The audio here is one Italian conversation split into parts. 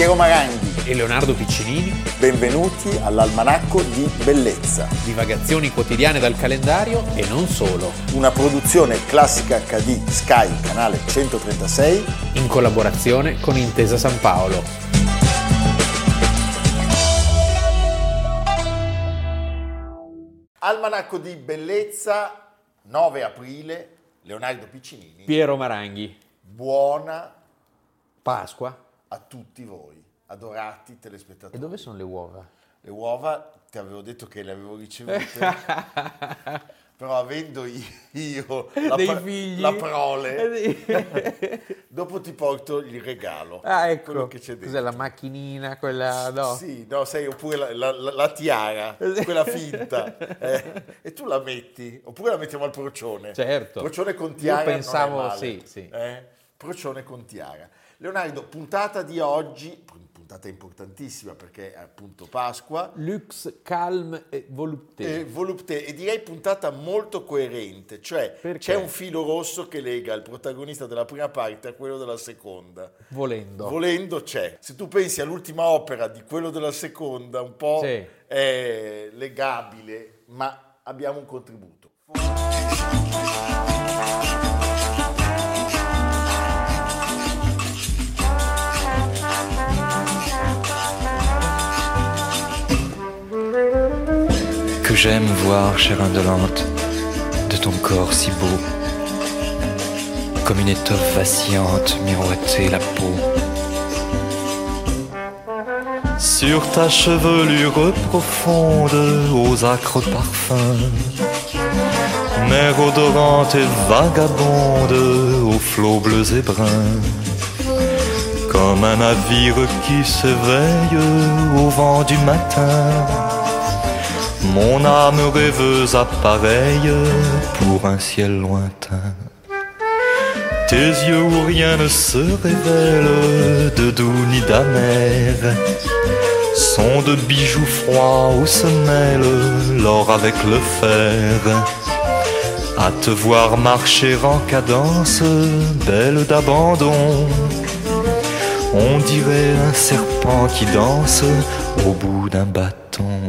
Piero Maranghi e Leonardo Piccinini. Benvenuti all'Almanacco di Bellezza. Divagazioni quotidiane dal calendario e non solo. Una produzione classica HD Sky, canale 136. In collaborazione con Intesa San Paolo. Almanacco di Bellezza, 9 aprile, Leonardo Piccinini. Piero Maranghi. Buona Pasqua. A tutti voi, adorati telespettatori. E dove sono le uova? Le uova, ti avevo detto che le avevo ricevute, però avendo io la, Dei figli. la prole, Eh dopo ti porto il regalo. Ah, quello ecco. che c'è Cos'è dentro. la macchinina, quella... No. Sì, no, sai, oppure la, la- la- la tiara, quella finta, eh, e tu la metti, oppure la mettiamo al procione. Certo. Procione con Io tiara. è pensavo, sì, sì. eh? Procione con tiara. Leonardo, puntata di oggi, puntata importantissima perché è appunto Pasqua, Lux, calm e volupté. e volupté, e direi puntata molto coerente, cioè Perché? c'è un filo rosso che lega il protagonista della prima parte a quello della seconda. Volendo. Volendo c'è. Se tu pensi all'ultima opera di quello della seconda, un po' Sì. è legabile, ma abbiamo un contributo. J'aime voir, chère indolente, de ton corps si beau, comme une étoffe vacillante miroiter la peau. Sur ta chevelure profonde, aux acres parfums, mer odorante et vagabonde, aux flots bleus et bruns, comme un navire qui s'éveille au vent du matin. Mon âme rêveuse appareille pour un ciel lointain. Tes yeux où rien ne se révèle de doux ni d'amer sont de bijoux froids où se mêle l'or avec le fer. À te voir marcher en cadence, belle d'abandon, on dirait un serpent qui danse au bout d'un bâton.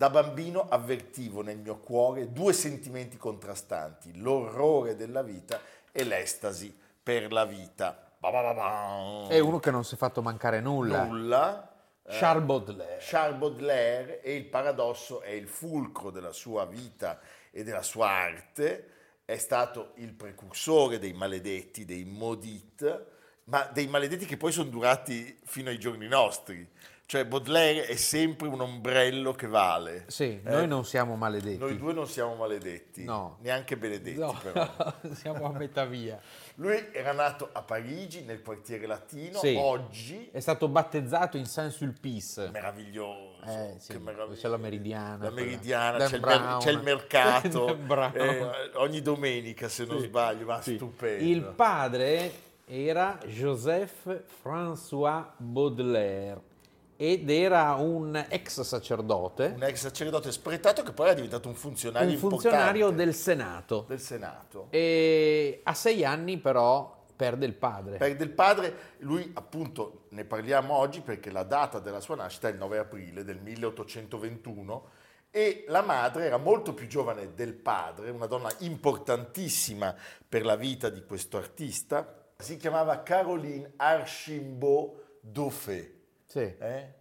Da bambino avvertivo nel mio cuore due sentimenti contrastanti, l'orrore della vita e l'estasi per la vita. Ba. È uno che non si è fatto mancare nulla. Nulla. Eh, Charles Baudelaire. Charles Baudelaire e il paradosso è il fulcro della sua vita e della sua arte, è stato il precursore dei maledetti, dei maudits, ma dei maledetti che poi sono durati fino ai giorni nostri. Cioè Baudelaire è sempre un ombrello che vale. Sì, Eh, noi non siamo maledetti. noi due non siamo maledetti, No. neanche benedetti No, però. siamo a metà via. Lui era nato a Parigi, nel quartiere latino, Sì. oggi È stato battezzato in Saint-Sulpice. meraviglioso. Eh, sì, che meraviglia. c'è la Meridiana, La. Meridiana, c'è il, mer- c'è il mercato eh, ogni domenica se non Sì. sbaglio, ma stupendo. Il padre era Joseph François Baudelaire ed era un ex sacerdote, Un ex sacerdote spretato che poi è diventato un funzionario un funzionario del Senato. del Senato. E a sei anni però perde il padre. Perde il padre, lui appunto ne parliamo oggi perché la data della sua nascita è il 9 aprile del 1821 e la madre era molto più giovane del padre, una donna importantissima per la vita di questo artista, si chiamava Caroline Archimbaud Dauphé. Sì, Eh?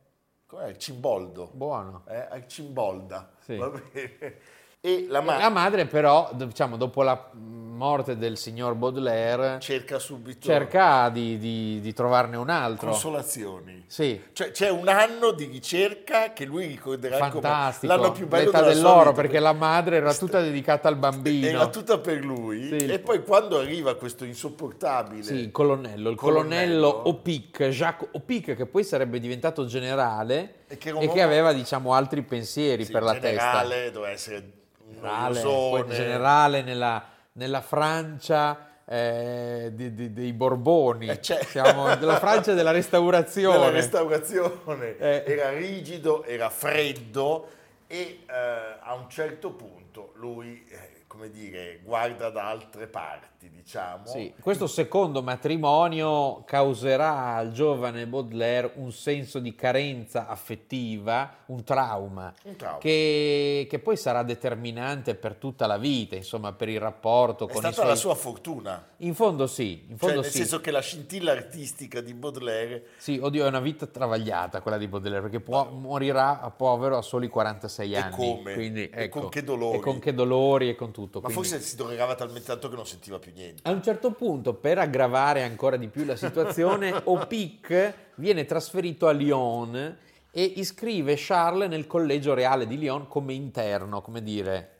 Com'è? Cimboldo. buono. Eh? Arcimbolda. Sì. Va bene. E la madre La madre però, diciamo, dopo la morte del signor Baudelaire, cerca subito cerca di, di- di trovarne un altro. consolazioni. Sì, Cioè c'è un anno di ricerca che lui ricorderà fantastico. come l'anno più bello L'età della dell'oro, sua vita, perché la madre era tutta dedicata al bambino. era tutta per lui Sì. e poi quando arriva questo insopportabile Sì, il colonnello, il Colonnello. colonnello Opic, Jacques Opic, che poi sarebbe diventato generale E e che che, un uomo- aveva, diciamo, altri pensieri sì, per la testa. generale doveva essere Generale, poi generale nella, nella Francia eh, di- di- dei Borboni, Eh, c'è- siamo della Francia della restaurazione. della restaurazione Eh. era rigido, era freddo e eh, a un certo punto lui eh, come dire, guarda da altre parti, diciamo. Sì, questo secondo matrimonio causerà al giovane Baudelaire un senso di carenza affettiva, un trauma, Un trauma. Che, che poi sarà determinante per tutta la vita, insomma, per il rapporto È con i stata suoi... la sua fortuna. In fondo sì, in Cioè, fondo nel sì. senso che la scintilla artistica di Baudelaire Sì, oddio, è una vita travagliata quella di Baudelaire, perché può- morirà a povero a soli 46 E anni. come? Quindi, E ecco, con che dolori? E con che dolori e con tutto. Ma quindi- forse si drogava talmente tanto che non sentiva più niente. A un certo punto, per aggravare ancora di più la situazione, Opic viene trasferito a Lyon e iscrive Charles nel collegio reale di Lyon come interno, come dire.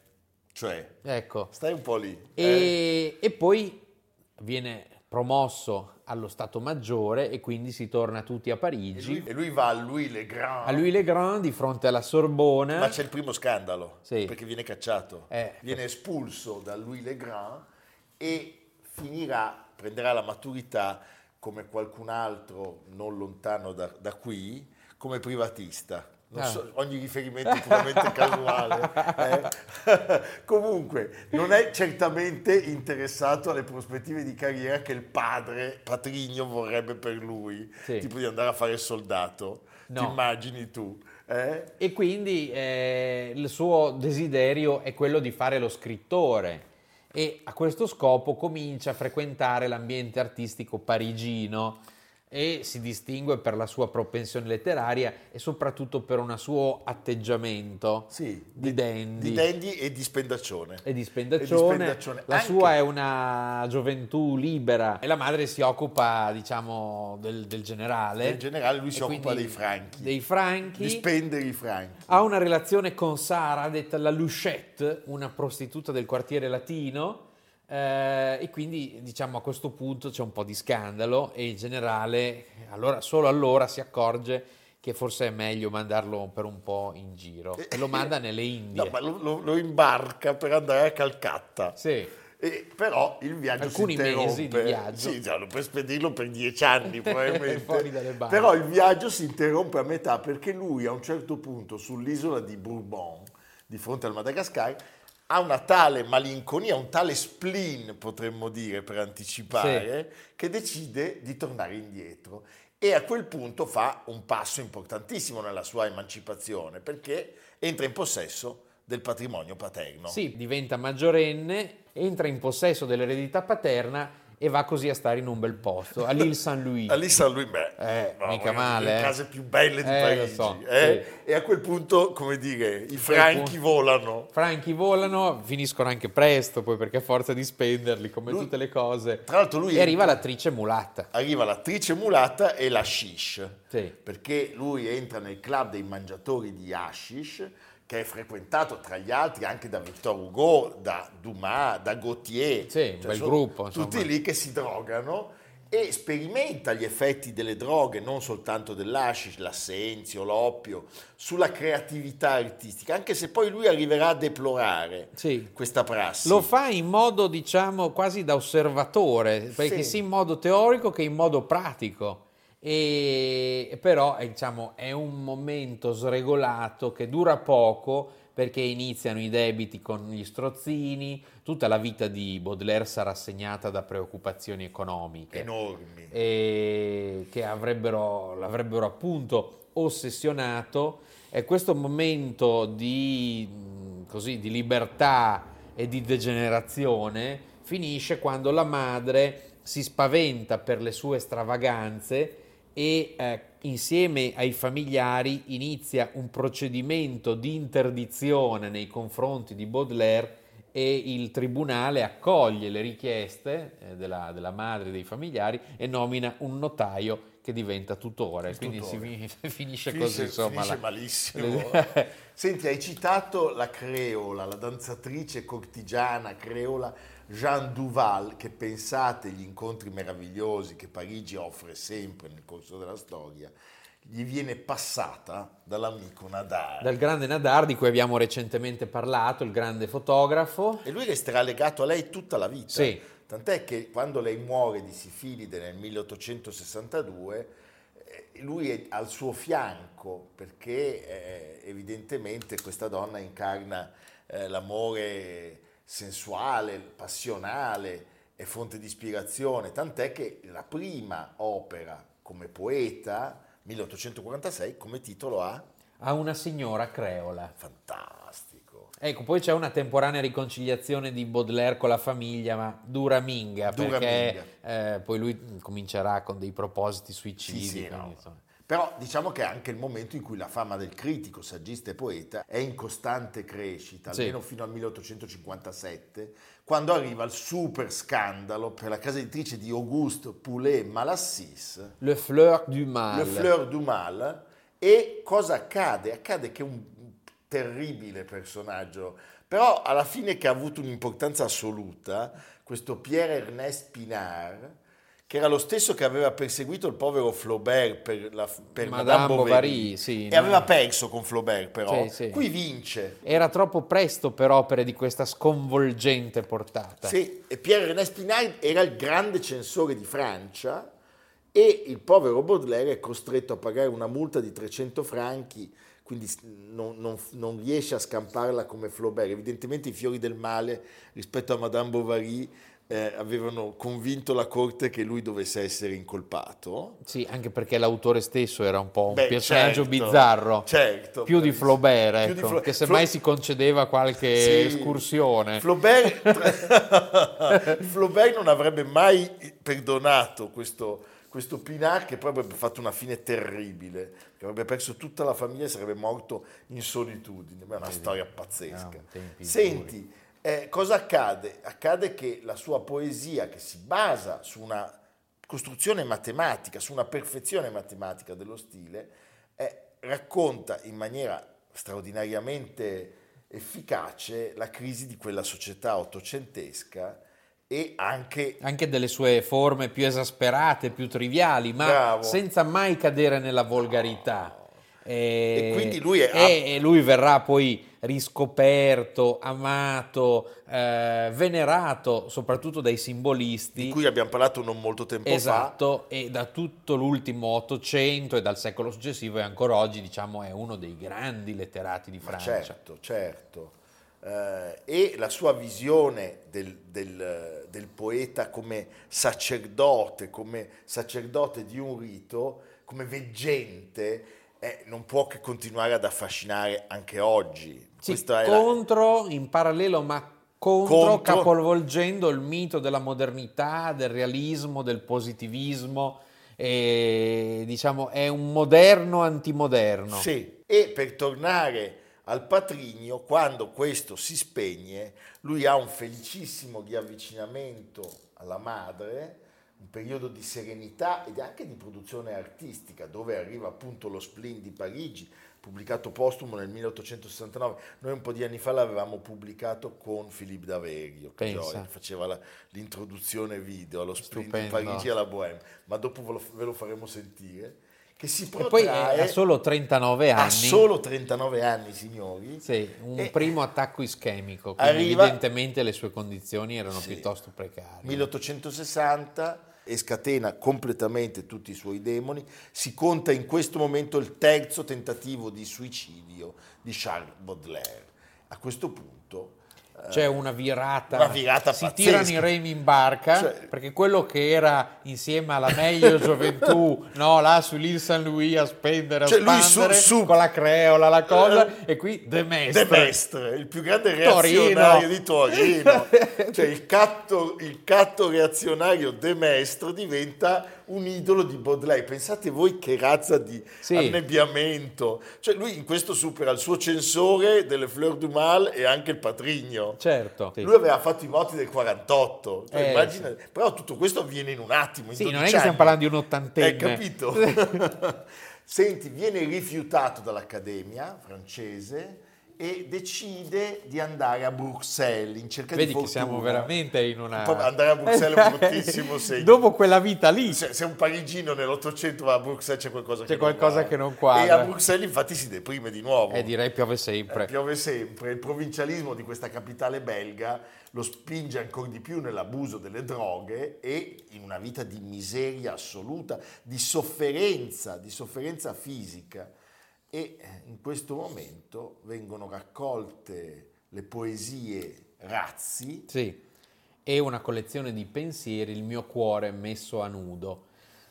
Cioè, Ecco. stai un po' lì. eh? E, e poi viene promosso allo Stato Maggiore e quindi si torna tutti a E Parigi. lui, e lui va a Louis le Grand. A Louis le Grand di fronte alla Sorbona. Ma c'è il primo scandalo, Sì. perché viene cacciato. Eh. Viene espulso da Louis le Grand e finirà, prenderà la maturità come qualcun altro non lontano da, da qui, come privatista. Ah. so, ogni riferimento è puramente casuale. eh. Comunque, non è certamente interessato alle prospettive di carriera che il padre, Patrigno, vorrebbe per lui, Sì. tipo di andare a fare il soldato. Ti No. immagini tu? eh? E quindi eh, il suo desiderio è quello di fare lo scrittore e a questo scopo comincia a frequentare l'ambiente artistico parigino e si distingue per la sua propensione letteraria e soprattutto per un suo atteggiamento Sì, di dandy. di dandy e di spendaccione. e di spendaccione. spendaccione. La Anche- sua è una gioventù libera e la madre si occupa, diciamo, del, del generale. In generale lui E si occupa dei franchi, Dei franchi. di spendere i franchi. Ha una relazione con Sara, detta la Luchette, una prostituta del quartiere latino, eh, e quindi diciamo a questo punto c'è un po' di scandalo e il generale allora, solo allora si accorge che forse è meglio mandarlo per un po' in giro e lo manda nelle Indie. No, ma lo, lo- lo imbarca per andare a Calcutta. Sì. E però il viaggio Alcuni si interrompe. mesi di viaggio. Sì, già, per spedirlo per dieci anni probabilmente. Però il viaggio si interrompe a metà perché lui a un certo punto sull'isola di Bourbon, di fronte al Madagascar, ha una tale malinconia, un tale spleen, potremmo dire, per anticipare, che decide di tornare indietro. E a quel punto fa un passo importantissimo nella sua emancipazione, perché entra in possesso del patrimonio paterno. Sì, diventa maggiorenne, entra in possesso dell'eredità paterna e va così a stare in un bel posto, a l'Île Saint-Louis. A lì San Luis, beh, Eh, no, mica male, delle eh. case più belle di Eh, Parigi. so, eh? E a quel punto, come dire, i franchi punto- volano. Franchi volano, finiscono anche presto poi perché a forza di spenderli come Lui- tutte le cose. Tra l'altro lui E arriva l'attrice mulatta. arriva l'attrice mulata e la shish, Sì. perché lui entra nel club dei mangiatori di hashish, che è frequentato tra gli altri anche da Victor Hugo, da Dumas, da Gautier. Sì, un bel sono gruppo, insomma. Tutti lì che si drogano e sperimenta gli effetti delle droghe, non soltanto dell'hashish, l'assenzio, l'oppio, sulla creatività artistica, anche se poi lui arriverà a deplorare Sì. questa prassi. Lo fa in modo, diciamo, quasi da osservatore, perché Sì. sia in modo teorico che in modo pratico. E però eh, diciamo, è un momento sregolato che dura poco perché iniziano i debiti con gli strozzini, tutta la vita di Baudelaire sarà segnata da preoccupazioni economiche. enormi. che avrebbero, l'avrebbero appunto ossessionato e questo momento di, mh, così, di libertà e di degenerazione finisce quando la madre si spaventa per le sue stravaganze e eh, insieme ai familiari inizia un procedimento di interdizione nei confronti di Baudelaire e il tribunale accoglie le richieste eh, della, della madre e dei familiari e nomina un notaio che diventa tutore. Il Quindi si tutore. fi- finisce, Finisce, così, insomma. finisce la- malissimo. Senti, hai citato la creola, la danzatrice cortigiana creola Jeanne Duval, che pensate gli incontri meravigliosi che Parigi offre sempre nel corso della storia, gli viene passata dall'amico Nadar. Dal grande Nadar di cui abbiamo recentemente parlato, il grande fotografo. E lui resterà legato a lei tutta la vita. Sì. Tant'è che quando lei muore di sifilide nel 1862, eh, lui è al suo fianco perché eh, evidentemente questa donna incarna eh, l'amore sensuale, passionale, è fonte di ispirazione, tant'è che la prima opera come poeta, 1846, come titolo ha A una signora creola. Fantastico. Ecco, poi c'è una temporanea riconciliazione di Baudelaire con la famiglia, ma dura minga, Dura perché eh, poi lui comincerà con dei propositi suicidi. Sì, sì, quindi, no. Però diciamo che è anche il momento in cui la fama del critico, saggista e poeta è in costante crescita, Sì. almeno fino al 1857, quando arriva il super scandalo per la casa editrice di Auguste Poulet Malassis, Le fleur du mal. Le Fleur du Mal. E cosa accade? Accade che un terribile personaggio, però alla fine che ha avuto un'importanza assoluta, questo Pierre Ernest Pinard, che era lo stesso che aveva perseguito il povero Flaubert per, la, per Madame Madame, Bovary, Bovary, sì, e no? aveva perso con Flaubert però, Sì, sì. qui vince. Era troppo presto per opere di questa sconvolgente portata. Sì, e Pierre René Pinard era il grande censore di Francia e il povero Baudelaire è costretto a pagare una multa di 300 franchi, quindi non, non- non riesce a scamparla come Flaubert. Evidentemente i fiori del male rispetto a Madame Bovary eh, avevano convinto la corte che lui dovesse essere incolpato. Sì, anche perché l'autore stesso era un po' un Beh, personaggio certo, bizzarro. certo, più di. Flaubert, Più di ecco, Fla- che semmai Fla- si concedeva qualche Sì. escursione. Flaubert, Flaubert non avrebbe mai perdonato questo, questo Pinard che poi avrebbe fatto una fine terribile, che avrebbe perso tutta la famiglia e sarebbe morto in solitudine. Ma è una storia pazzesca. No, Senti, eh, cosa accade? Accade che la sua poesia, che si basa su una costruzione matematica, su una perfezione matematica dello stile, eh, racconta in maniera straordinariamente efficace la crisi di quella società ottocentesca e anche Anche delle sue forme più esasperate, più triviali, ma Bravo. senza mai cadere nella volgarità. E, E quindi lui è- e- lui verrà poi riscoperto, amato, eh, venerato soprattutto dai simbolisti. di cui abbiamo parlato non molto tempo fa. Esatto, e da tutto l'ultimo Ottocento e dal secolo successivo e ancora oggi diciamo è uno dei grandi letterati di Ma Francia. certo, certo. Eh, e la sua visione del, del- del poeta come sacerdote, come sacerdote di un rito, come veggente, eh, non può che continuare ad affascinare anche oggi. Sì, è la- contro, in parallelo, ma contro, Contro. capovolgendo il mito della modernità, del realismo, del positivismo. E, diciamo, è un moderno antimoderno. Sì, e per tornare al patrigno, quando questo si spegne, lui ha un felicissimo riavvicinamento alla madre, un periodo di serenità ed anche di produzione artistica, dove arriva appunto lo Spleen di Parigi, pubblicato postumo nel 1869. Noi un po' di anni fa l'avevamo pubblicato con Philippe Daverio, che Pensa. gioia, faceva la- l'introduzione video allo Spleen di. Parigi e alla Bohème, ma dopo ve lo, ve lo faremo sentire. Che si E protrae poi ha solo 39 anni. ha solo 39 anni, signori. Sì, un E- primo attacco ischemico, quindi Arriva- evidentemente le sue condizioni erano Sì. piuttosto precarie. 1860 e scatena completamente tutti i suoi demoni. Si conta in questo momento il terzo tentativo di suicidio di Charles Baudelaire. A questo punto C'è una virata, Una virata si pazzesca. tirano i remi in barca, Cioè- perché quello che era insieme alla meglio gioventù, no, là sull'Île Saint-Louis a spendere, a Cioè, lui su- spandere, su- con la creola, la cosa, e qui De Maistre. De Mestre, il più grande Torino. reazionario di Torino. cioè il catto, il catto reazionario De Mestre diventa un idolo di Baudelaire. Pensate voi che razza di Sì. annebbiamento. Cioè lui in questo supera il suo censore delle Fleur du Mal e anche il patrigno. Certo. sì. Lui aveva fatto i voti del 48, Cioè, Eh, immagina- però tutto questo avviene in un attimo. In Sì, non 12 è che stiamo anni. parlando di un ottantenne. Hai capito? Senti, viene rifiutato dall'Accademia francese e decide di andare a Bruxelles in cerca Vedi di che fortuna. siamo veramente in una... Andare a Bruxelles è un bruttissimo segno. Dopo quella vita lì, Se, se un parigino nell'Ottocento va a Bruxelles c'è qualcosa, C'è che, qualcosa non che non quadra. E a Bruxelles infatti si deprime di nuovo. eh, direi piove Eh, sempre. piove sempre, il provincialismo di questa capitale belga lo spinge ancora di più nell'abuso delle droghe e in una vita di miseria assoluta, di sofferenza, di sofferenza fisica. E eh, in questo momento vengono raccolte le poesie Razzi. Sì, e una collezione di pensieri, Il mio cuore messo a nudo.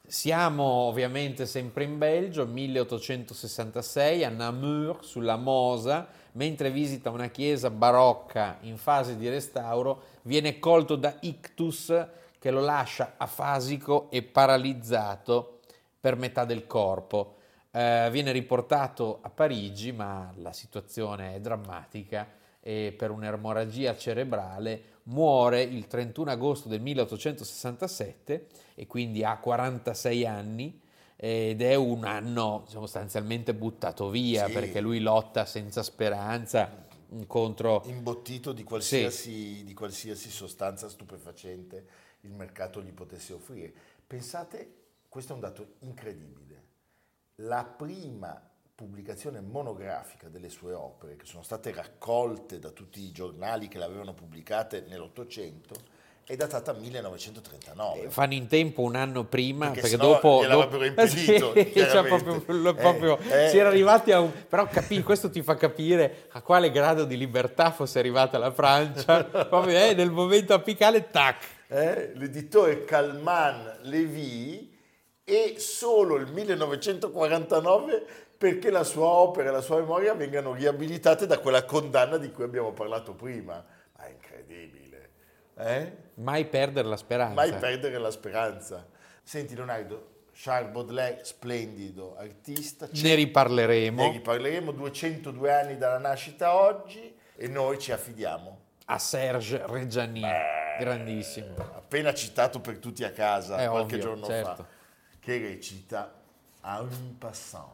Siamo ovviamente sempre in Belgio, 1866, a Namur, sulla Mosa, mentre visita una chiesa barocca in fase di restauro, viene colto da ictus che lo lascia afasico e paralizzato per metà del corpo. Eh, viene riportato a Parigi, ma la situazione è drammatica e per un'emorragia cerebrale muore il 31 agosto del 1867 e quindi ha 46 anni ed è un anno sostanzialmente buttato via Sì. perché lui lotta senza speranza contro imbottito di qualsiasi, di qualsiasi sostanza stupefacente il mercato gli potesse offrire. Pensate, questo è un dato incredibile, la prima pubblicazione monografica delle sue opere, che sono state raccolte da tutti i giornali che le avevano pubblicate nell'Ottocento, è datata 1939. fanno in tempo un anno prima Perché perché, dopo, gliel'avrebbero dopo- impedito, Sì, cioè proprio- proprio- Eh, eh. si era arrivati a un però capì, questo ti fa capire a quale grado di libertà fosse arrivata la Francia proprio eh, nel momento apicale tac eh, l'editore Calman Levy e solo il 1949 perché la sua opera e la sua memoria vengano riabilitate da quella condanna di cui abbiamo parlato prima. Ma è incredibile. Eh? mai perdere la speranza Mai perdere la speranza. Senti Leonardo, Charles Baudelaire, splendido artista. ne riparleremo Ne riparleremo, 202 anni dalla nascita oggi e noi ci affidiamo. a Serge Reggiani grandissimo appena citato per tutti a casa È qualche ovvio, giorno certo. fa, che recita A un passant.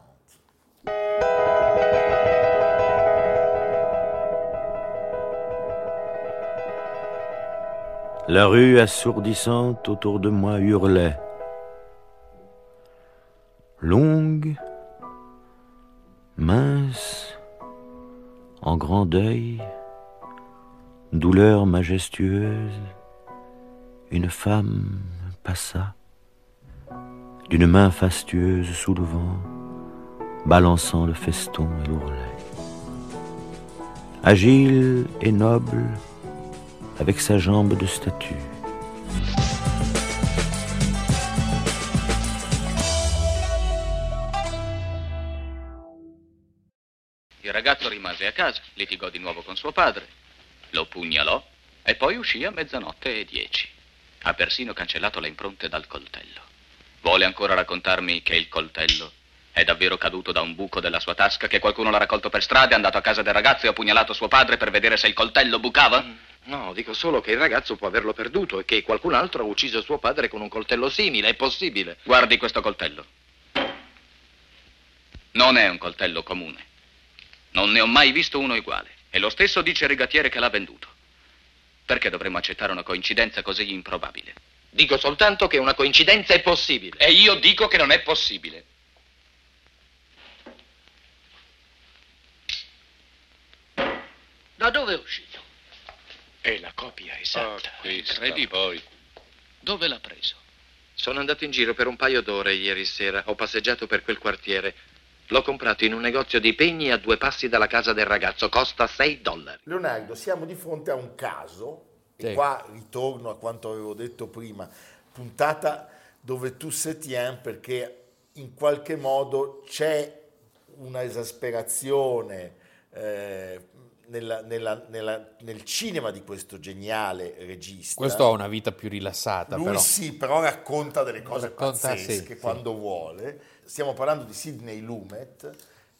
La rue assourdissante autour de moi hurlait. Longue, mince, en grand deuil, douleur majestueuse, une femme passa, d'une main fastueuse sous vent, balançant le feston et l'ourlet. Agile et noble, avec sa jambe de statue. Il ragazzo rimase a casa, litigò di nuovo con suo padre, lo pugnalò e poi uscì a mezzanotte e dieci. Ha persino cancellato le impronte dal coltello. Vuole ancora raccontarmi che il coltello è davvero caduto da un buco della sua tasca, che qualcuno l'ha raccolto per strada, è andato a casa del ragazzo e ha pugnalato suo padre per vedere se il coltello bucava? No, dico solo che il ragazzo può averlo perduto e che qualcun altro ha ucciso suo padre con un coltello simile, è possibile. Guardi questo coltello. Non è un coltello comune. Non ne ho mai visto uno uguale. E lo stesso dice il rigattiere che l'ha venduto. Perché dovremmo accettare una coincidenza così improbabile? Dico soltanto che una coincidenza è possibile. E io dico che non è possibile. Da dove è uscito? È la copia esatta. Qui, credi poi. Dove l'ha preso? Sono andato in giro per un paio d'ore ieri sera. Ho passeggiato per quel quartiere. L'ho comprato in un negozio di pegni a due passi dalla casa del ragazzo. Costa 6 dollari. Leonardo, siamo di fronte a un caso, e Sì. qua ritorno a quanto avevo detto prima, puntata dove tu se tien perché in qualche modo c'è una esasperazione eh, nella- nella- nella- nel cinema di questo geniale regista. questo ha una vita più rilassata Lui però sì, però racconta delle cose Racconta, pazzesche sì, sì. quando vuole. Stiamo parlando di Sidney Lumet,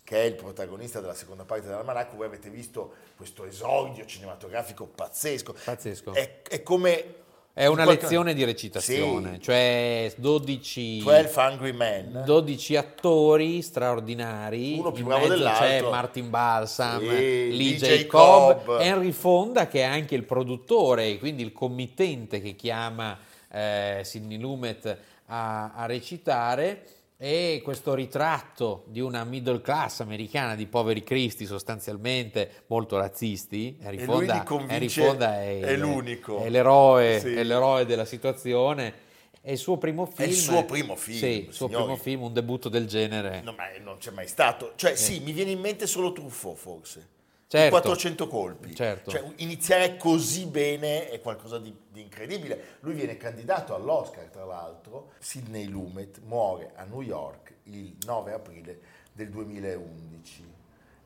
che è il protagonista della seconda parte dell'almanacco. Voi avete visto questo esordio cinematografico pazzesco. Pazzesco. È, è come... è una qualche- lezione di recitazione Sì. cioè 12 12 Angry Men. 12 attori straordinari. Uno più In bravo dell'altro. C'è Martin Balsam, Sì, Lee Lee Jacob, Jacob. Henry Fonda che è anche il produttore quindi il committente che chiama eh, Sidney Lumet a, a recitare. E questo ritratto di una middle class americana di poveri cristi sostanzialmente molto razzisti. Henry E Fonda, Henry Fonda è, è l'unico. è l'eroe, Sì. è l'eroe della situazione. È il suo primo film. il suo primo film, Sì, il suo primo film, un debutto del genere. No, ma non c'è mai stato. Cioè, sì, mi viene in mente solo Truffaut, forse. Certo. 400 colpi. Certo. Cioè, iniziare così bene è qualcosa di, di incredibile. Lui viene candidato all'Oscar, tra l'altro. Sidney Lumet muore a New York il 9 aprile del 2011.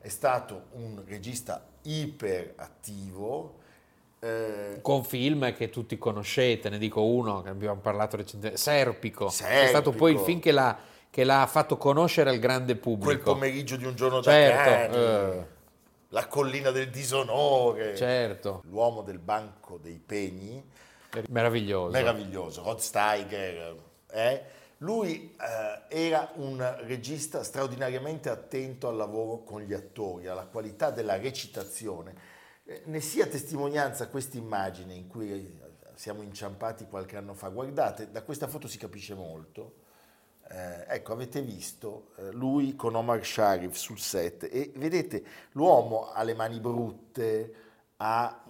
È stato un regista iperattivo. eh, Con film che tutti conoscete, ne dico uno che abbiamo parlato recentemente, Serpico. È Serpico. stato poi il film che l'ha, che l'ha fatto conoscere al grande quel pubblico. pomeriggio di un giorno Certo, da eh. La collina del disonore, Certo, l'uomo del banco dei pegni, meraviglioso. meraviglioso, Rod Steiger. eh. Lui eh, era un regista straordinariamente attento al lavoro con gli attori, alla qualità della recitazione. Eh, ne sia testimonianza questa immagine in cui eh, siamo inciampati qualche anno fa. Guardate, da questa foto si capisce molto. Eh, ecco, avete visto eh, lui con Omar Sharif sul set e vedete l'uomo ha le mani brutte, ha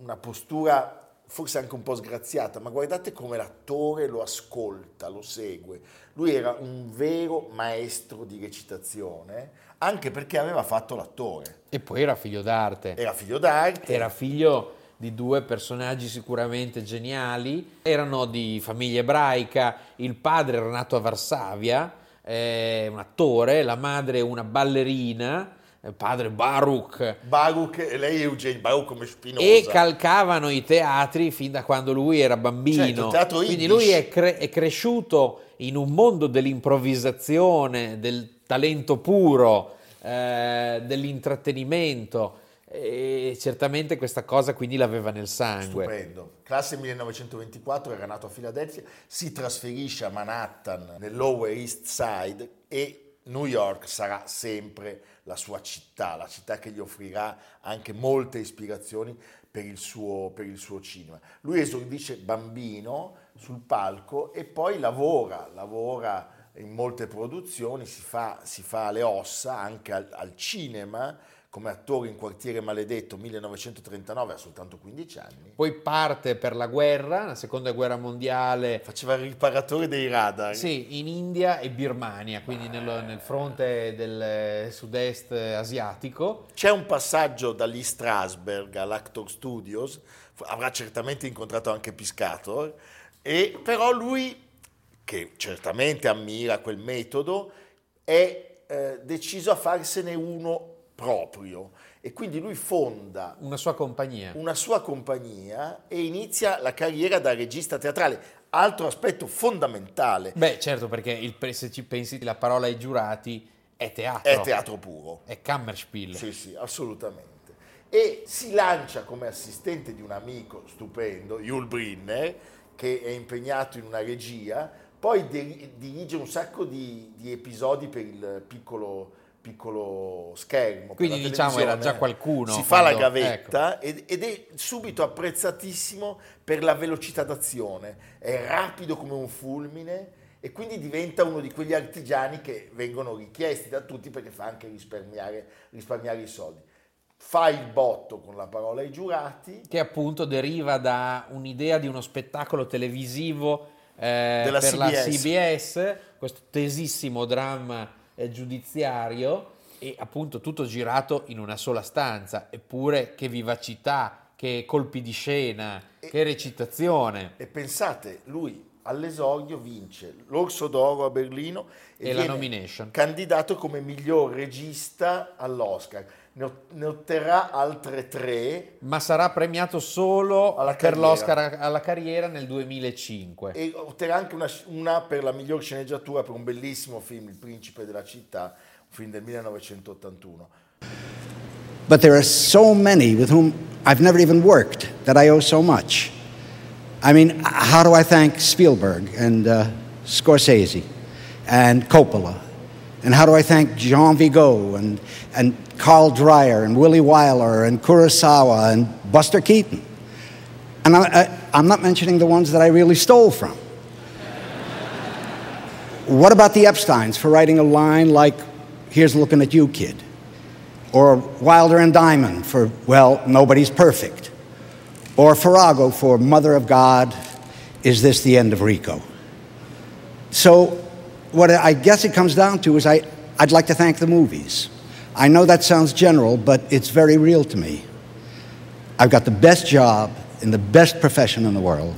una postura forse anche un po' sgraziata, ma guardate come l'attore lo ascolta, lo segue. Lui era un vero maestro di recitazione, anche perché aveva fatto l'attore. E poi era figlio d'arte. Era figlio d'arte. Era figlio di due personaggi sicuramente geniali, erano di famiglia ebraica, il padre era nato a Varsavia, è un attore, la madre una ballerina, il padre Baruch, Baruch, e lei Eugene, Baruch come Spinoza. e calcavano i teatri fin da quando lui era bambino. Teatro Quindi lui è, cre- è cresciuto in un mondo dell'improvvisazione, del talento puro, eh, dell'intrattenimento e certamente questa cosa quindi l'aveva nel sangue. Stupendo. Classe 1924, era nato a Filadelfia, si trasferisce a Manhattan, nel Lower East Side e New York sarà sempre la sua città, la città che gli offrirà anche molte ispirazioni per il suo, per il suo cinema. Lui esordisce bambino sul palco e poi lavora, lavora in molte produzioni, si fa, si fa le ossa anche al, al cinema come attore in Quartiere Maledetto 1939, ha soltanto 15 anni. Poi parte per la guerra, la seconda guerra mondiale, Faceva il riparatore dei radar. sì, in India e Birmania, quindi nel, nel fronte del sud-est asiatico. C'è un passaggio dagli Strasberg all'Actor Studios, avrà certamente incontrato anche Piscator, e però lui, che certamente ammira quel metodo, è eh, deciso a farsene uno proprio e quindi lui fonda Una sua compagnia. una sua compagnia e inizia la carriera da regista teatrale. Altro aspetto fondamentale Beh, certo, perché il- se ci pensi la parola ai giurati è teatro. è teatro puro. È Kammerspiel. Sì, sì, assolutamente. E si lancia come assistente di un amico stupendo, Yul Brinner, che è impegnato in una regia, poi di- dirige un sacco di, di episodi per il piccolo, piccolo schermo. Quindi, la diciamo, era già qualcuno Si fa la quando- gavetta ed, ed è subito apprezzatissimo per la velocità d'azione. È rapido come un fulmine e quindi diventa uno di quegli artigiani che vengono richiesti da tutti perché fa anche risparmiare, risparmiare i soldi. Fa il botto con la parola ai giurati, che appunto deriva da un'idea di uno spettacolo televisivo eh, Della per la CBS. CBS, questo tesissimo dramma eh, giudiziario e appunto tutto girato in una sola stanza, eppure che vivacità, che colpi di scena, che recitazione. E pensate, lui all'esordio vince l'Orso d'Oro a Berlino e, E la nomination. candidato come miglior regista all'Oscar. Ne, ot- ne otterrà altre tre Ma sarà premiato solo Alla per carriera. l'Oscar alla carriera nel 2005. e otterrà anche una, una per la miglior sceneggiatura per un bellissimo film, Il principe della città, un film del 1981. But there are so many with whom I've never even worked that I owe so much. I mean, how do I thank Spielberg and uh, Scorsese and Coppola? And how do I thank Jean Vigo and, and Carl Dreyer and Willie Wyler and Kurosawa and Buster Keaton? And I, I'm not mentioning the ones that I really stole from. What about the Epsteins for writing a line like, Here's looking at you, kid? Or Wilder and Diamond for, well, nobody's perfect. Or Farrago for Mother of God, is this the end of Rico? So, what I guess it comes down to is I, I'd like to thank the movies. I know that sounds general, but it's very real to me. I've got the best job in the best profession in the world.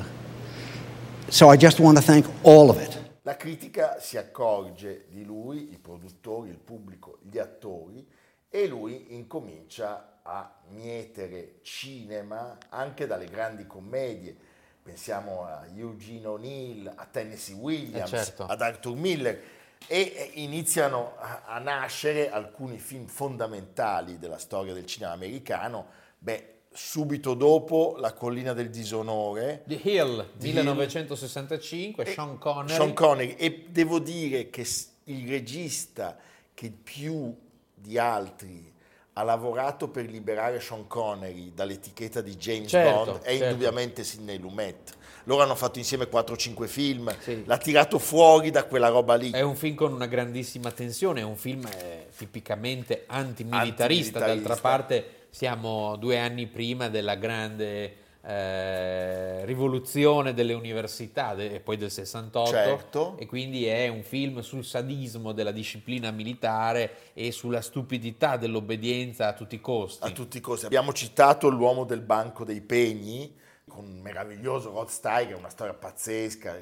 So I just want to thank all of it. La critica si accorge di lui, i produttori, il pubblico, gli attori, e lui incomincia a mietere cinema anche dalle grandi commedie. Pensiamo a Eugene O'Neill, a Tennessee Williams, Eh, certo. ad Arthur Miller e eh, iniziano a, nascere alcuni film fondamentali della storia del cinema americano. Beh, subito dopo La collina del disonore, The Hill, The 1965, e- Sean Connery. Sean Connery. E devo dire che il regista che più di altri ha lavorato per liberare Sean Connery dall'etichetta di James Certo, Bond è certo. indubbiamente Sidney Lumet. Loro hanno fatto insieme 4-5 film, Sì. l'ha tirato fuori da quella roba lì. È un film con una grandissima tensione, è un film eh, tipicamente antimilitarista, d'altra Antimilitarista. parte siamo due anni prima della grande eh, rivoluzione delle università de- e poi del 68 Certo. e quindi è un film sul sadismo della disciplina militare e sulla stupidità dell'obbedienza a tutti i costi. a tutti i costi. Abbiamo citato l'uomo del banco dei pegni con un meraviglioso Rod Steiger, una storia pazzesca,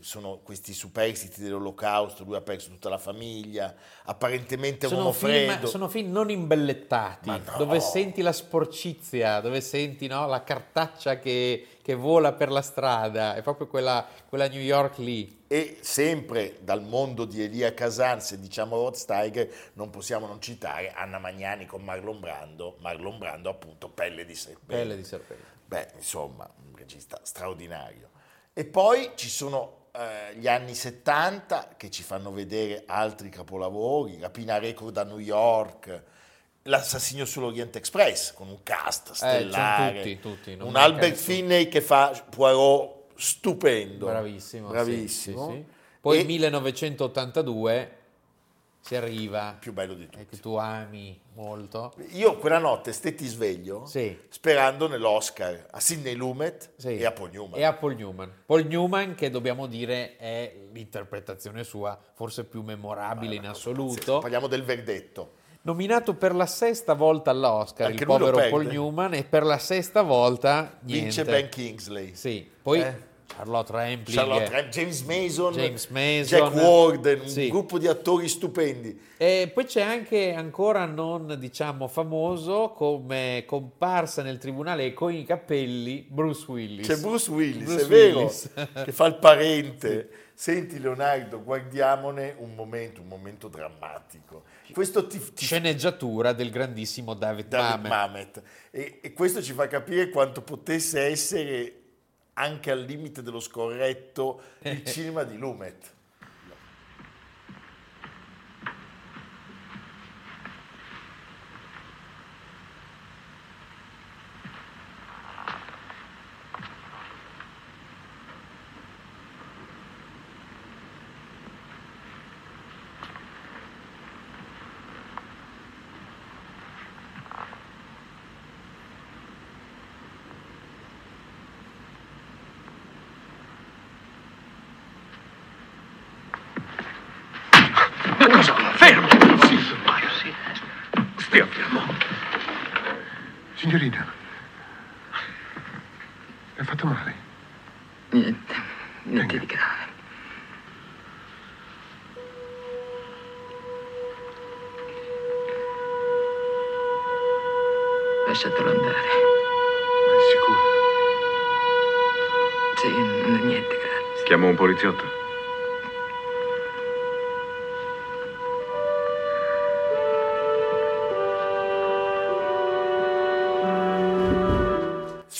sono questi superstiti dell'olocausto, lui ha perso tutta la famiglia, apparentemente un Sono uomo film, freddo. sono film non imbellettati, no. dove senti la sporcizia, dove senti no, la cartaccia che, che vola per la strada, è proprio quella, quella New York lì. E sempre dal mondo di Elia Kazan, se diciamo Rod Steiger, non possiamo non citare Anna Magnani con Marlon Brando, Marlon Brando appunto Pelle di serpente. Pelle di serpente. Beh, insomma, un regista straordinario. E poi ci sono eh, gli anni 70 che ci fanno vedere altri capolavori, Rapina Record a New York, L'assassinio sull'Orient Express con un cast stellare, Eh, tutti, tutti, un Albert nessuno. Finney che fa Poirot stupendo, Bravissimo. sì, bravissimo. sì, sì. Poi E 1982 si arriva, più bello di e tutti. che tu ami molto. Io quella notte stetti sveglio Sì. sperando nell'Oscar a Sidney Lumet Sì. e a Paul Newman. E a Paul Newman. Paul Newman, che dobbiamo dire è l'interpretazione sua forse più memorabile in assoluto. Parliamo del verdetto. Nominato per la sesta volta all'Oscar, Anche il povero Paul. Newman, e per la sesta volta Vince niente. Ben Kingsley. Sì, poi Eh. Charlotte Rampling. Charlotte Rampling, James Mason, James Mason. Jack Warden, un Sì. gruppo di attori stupendi. E poi c'è anche ancora non diciamo famoso come comparsa nel tribunale con i capelli Bruce Willis. C'è Bruce Willis, Bruce è vero, Willis. che fa il parente. Senti Leonardo, guardiamone un momento, un momento drammatico. Questo ti, ti Sceneggiatura del grandissimo David, David Mamet. Mamet. E, e questo ci fa capire quanto potesse essere anche al limite dello scorretto il cinema di Lumet. Ma cosa fa? Fermo! Sì, Mario, sì. Stia fermo. Signorina, le ha fatto male? Niente, niente di grave. Lasciatelo andare. Ma è sicuro? Sì, non è niente, grazie. Chiamo un poliziotto.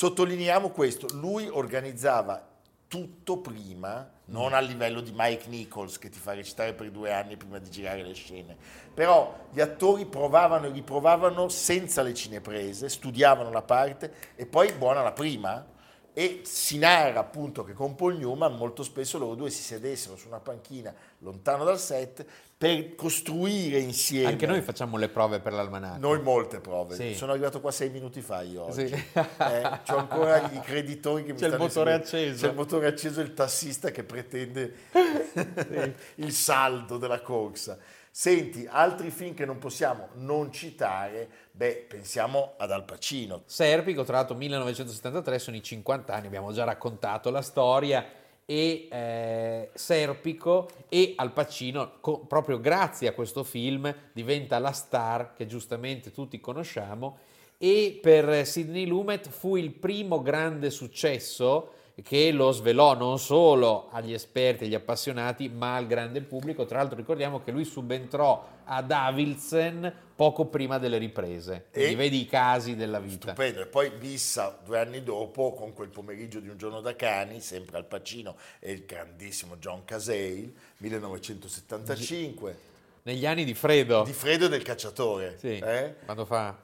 Sottolineiamo questo, lui organizzava tutto prima, non a livello di Mike Nichols che ti fa recitare per due anni prima di girare le scene, però gli attori provavano e riprovavano senza le cineprese, studiavano la parte e poi buona la prima e si narra appunto che con Paul Newman molto spesso loro due si sedessero su una panchina lontano dal set per costruire insieme. Anche noi facciamo le prove per l'almanacco. Noi molte prove. Sì. Sono arrivato qua sei minuti fa io oggi. Sì. Eh, c'ho ancora i creditori che mi C'è il stanno motore inseguendo. acceso. C'è il motore acceso e il tassista che pretende il saldo della corsa. Senti, altri film che non possiamo non citare, beh, pensiamo ad Al Pacino. Serpico, tra l'altro 1973, sono i 50 anni, abbiamo già raccontato la storia, e eh, Serpico e Al Pacino, co- proprio grazie a questo film, diventa la star che giustamente tutti conosciamo. E per Sidney Lumet fu il primo grande successo che lo svelò non solo agli esperti e agli appassionati, ma al grande pubblico. Tra l'altro ricordiamo che lui subentrò a Davidson poco prima delle riprese. Quindi E- vedi i casi della vita. Stupendo. E poi Bissa, due anni dopo, con quel pomeriggio di un giorno da cani, sempre Al Pacino e il grandissimo John Cazale, 1975, Negli anni di Fredo. di Fredo e del cacciatore. Sì, eh? quando fa...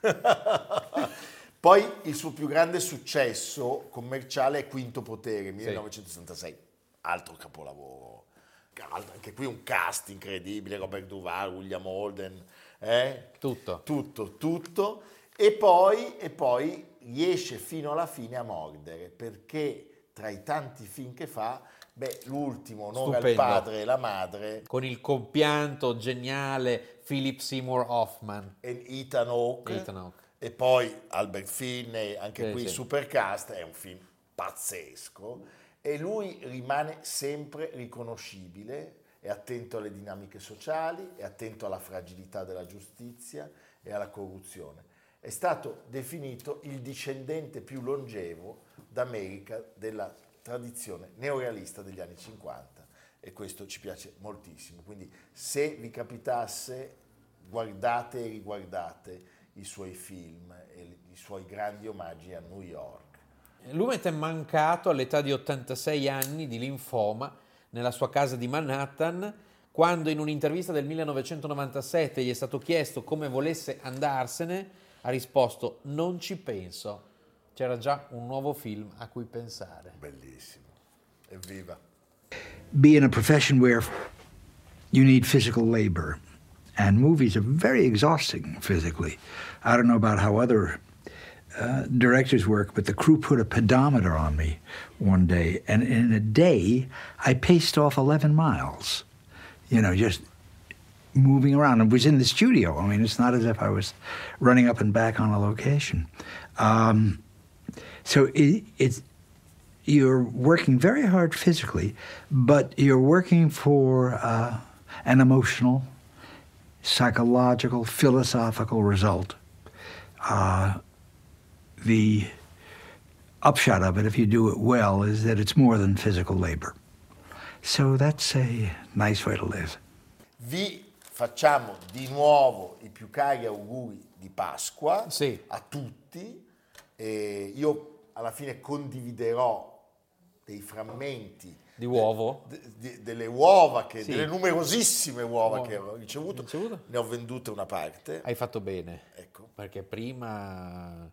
Poi il suo più grande successo commerciale è Quinto Potere, 1966, altro capolavoro. Anche qui un cast incredibile, Robert Duval, William Holden, eh? Tutto. tutto, tutto. E poi, e poi riesce fino alla fine a mordere, perché tra i tanti film che fa, beh, l'ultimo, Onore al Stupendo. padre e la madre, Con il compianto geniale Philip Seymour Hoffman. e Ethan Hawke. E poi Albert Finney, anche Sì, qui sì. Supercast, è un film pazzesco e lui rimane sempre riconoscibile, è attento alle dinamiche sociali, è attento alla fragilità della giustizia e alla corruzione. È stato definito il discendente più longevo d'America della tradizione neorealista degli anni 50 e questo ci piace moltissimo. Quindi se vi capitasse guardate e riguardate i suoi film e i suoi grandi omaggi a New York. Lumet è mancato all'età di 86 anni di linfoma nella sua casa di Manhattan, quando in un'intervista del 1997 gli è stato chiesto come volesse andarsene, ha risposto non ci penso. C'era già un nuovo film a cui pensare. Bellissimo. Evviva. be in a profession where you need physical labor. And movies are very exhausting physically. I don't know about how other uh, directors work, but the crew put a pedometer on me one day, and in a day, I paced off 11 miles. You know, just moving around. and was in the studio. I mean, it's not as if I was running up and back on a location. Um, so it, it's you're working very hard physically, but you're working for uh, an emotional, psychological, philosophical result. Uh, the upshot of it, if you do it well, is that it's more than physical labor. So that's a nice way to live. Vi facciamo di nuovo i più cari auguri di Pasqua a tutti. E io alla fine condividerò dei frammenti Di uovo? de- de- delle uova, che, Sì. delle numerosissime uova Uova. che ho ricevuto. Ne ho vendute una parte. Hai fatto bene. Ecco. Perché prima...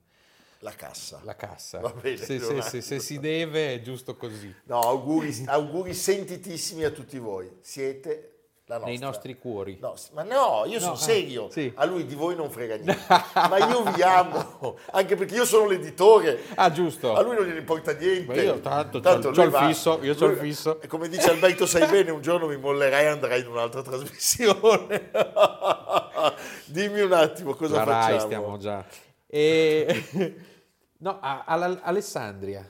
La cassa. La cassa. Va bene, Se, se- se- se si deve è giusto così. No, auguri, auguri sentitissimi a tutti voi. Siete. Nei nostri cuori. No, ma no, io No, sono ah, serio. sì. A lui di voi non frega niente. ma io vi amo, anche perché io sono l'editore. Ah, giusto. A lui non gliene importa niente. Ma io tanto c'ho- c'ho lui il va- fisso, io c'ho il lui- fisso. E come dice Alberto, sai bene, un giorno mi mollerai e andrai in un'altra trasmissione. Dimmi un attimo cosa La Rai facciamo. stiamo già. E... no, a- alla- Alessandria.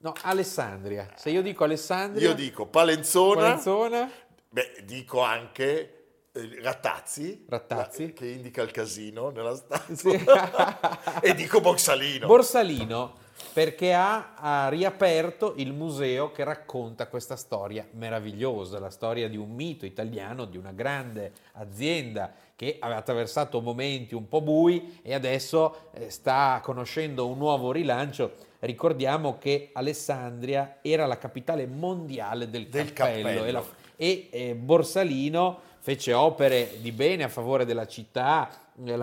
No, Alessandria. Se io dico Alessandria... Io dico Palenzona. Palenzona. Beh, dico anche eh, Rattazzi, Rattazzi. la- che indica il casino nella stanza. Sì. e dico Borsalino. Borsalino perché ha, ha riaperto il museo che racconta questa storia meravigliosa, la storia di un mito italiano, di una grande azienda che aveva attraversato momenti un po' bui e adesso eh, sta conoscendo un nuovo rilancio. Ricordiamo che Alessandria era la capitale mondiale del, Del cappello, cappello. e, la- e, eh, Borsalino fece opere di bene a favore della città. eh, la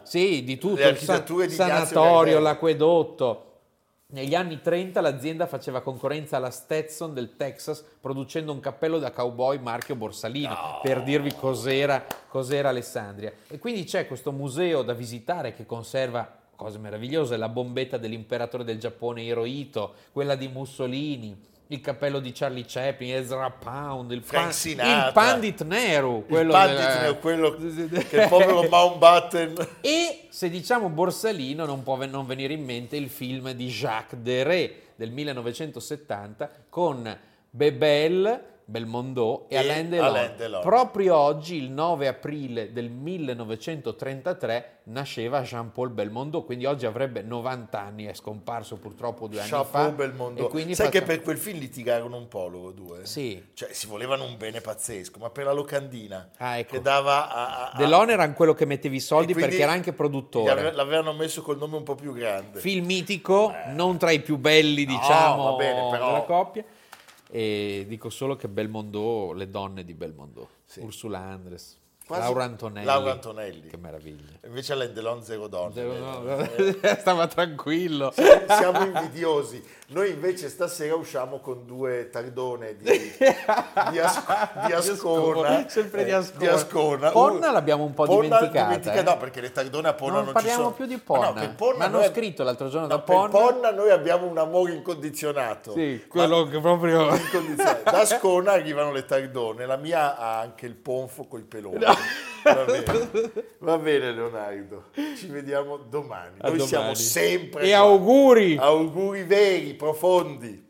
di- sì, di tutto, il san- di sanatorio, l'acquedotto. Negli anni 30 l'azienda faceva concorrenza alla Stetson del Texas producendo un cappello da cowboy marchio Borsalino, per dirvi cos'era, cos'era Alessandria. E quindi c'è questo museo da visitare che conserva cose meravigliose, la bombetta dell'imperatore del Giappone Hirohito, quella di Mussolini, il cappello di Charlie Chaplin, Ezra Pound, il, pan- il Pandit Nehru, quello, il Pandit della- Nehru, quello che il povero Mountbatten... E se diciamo Borsalino non può non venire in mente il film di Jacques Deray del 1970 con Bebel, Belmondo e, E Alain Delon. Alain Delon. Proprio oggi, il 9 aprile del 1933, nasceva Jean-Paul Belmondo, quindi oggi avrebbe 90 anni, è scomparso purtroppo due anni fa. Chapeau Belmondo. Sai faccia- che per quel film litigarono un po' loro due? Sì. Cioè, si volevano un bene pazzesco, ma per la locandina Ah, ecco. che dava a... a- Delon era quello che mettevi i soldi perché era anche produttore. ave- L'avevano messo col nome un po' più grande. Film mitico, non tra i più belli, No, diciamo, va bene, però- della coppia. E dico solo che Belmondo, le donne di Belmondo, Sì. Ursula Andres, Quasi- Laura Antonelli. Laura Antonelli. Che meraviglia. Invece Alain Delon zero donne. Zero- vero? no, Stava tranquillo. Siamo invidiosi. Noi invece stasera usciamo con due tardone di, di, As- di Ascona. Sempre di eh, Ascona. Ascona. Ponna Uh, l'abbiamo un po' Ponna dimenticata, eh. No, perché le tardone a Ponna non, non ci parliamo sono. più di Ma Ponna. no, Ponna Mi hanno noi- scritto l'altro giorno no, da per Ponna. Ponna noi abbiamo un amore incondizionato. Sì, quello che proprio... Da Ascona arrivano le tardone, la mia ha anche il ponfo coi peloni. Va, bene. Va bene Leonardo, ci vediamo domani. A Noi domani. siamo sempre E qua. auguri! Auguri veri, profondi.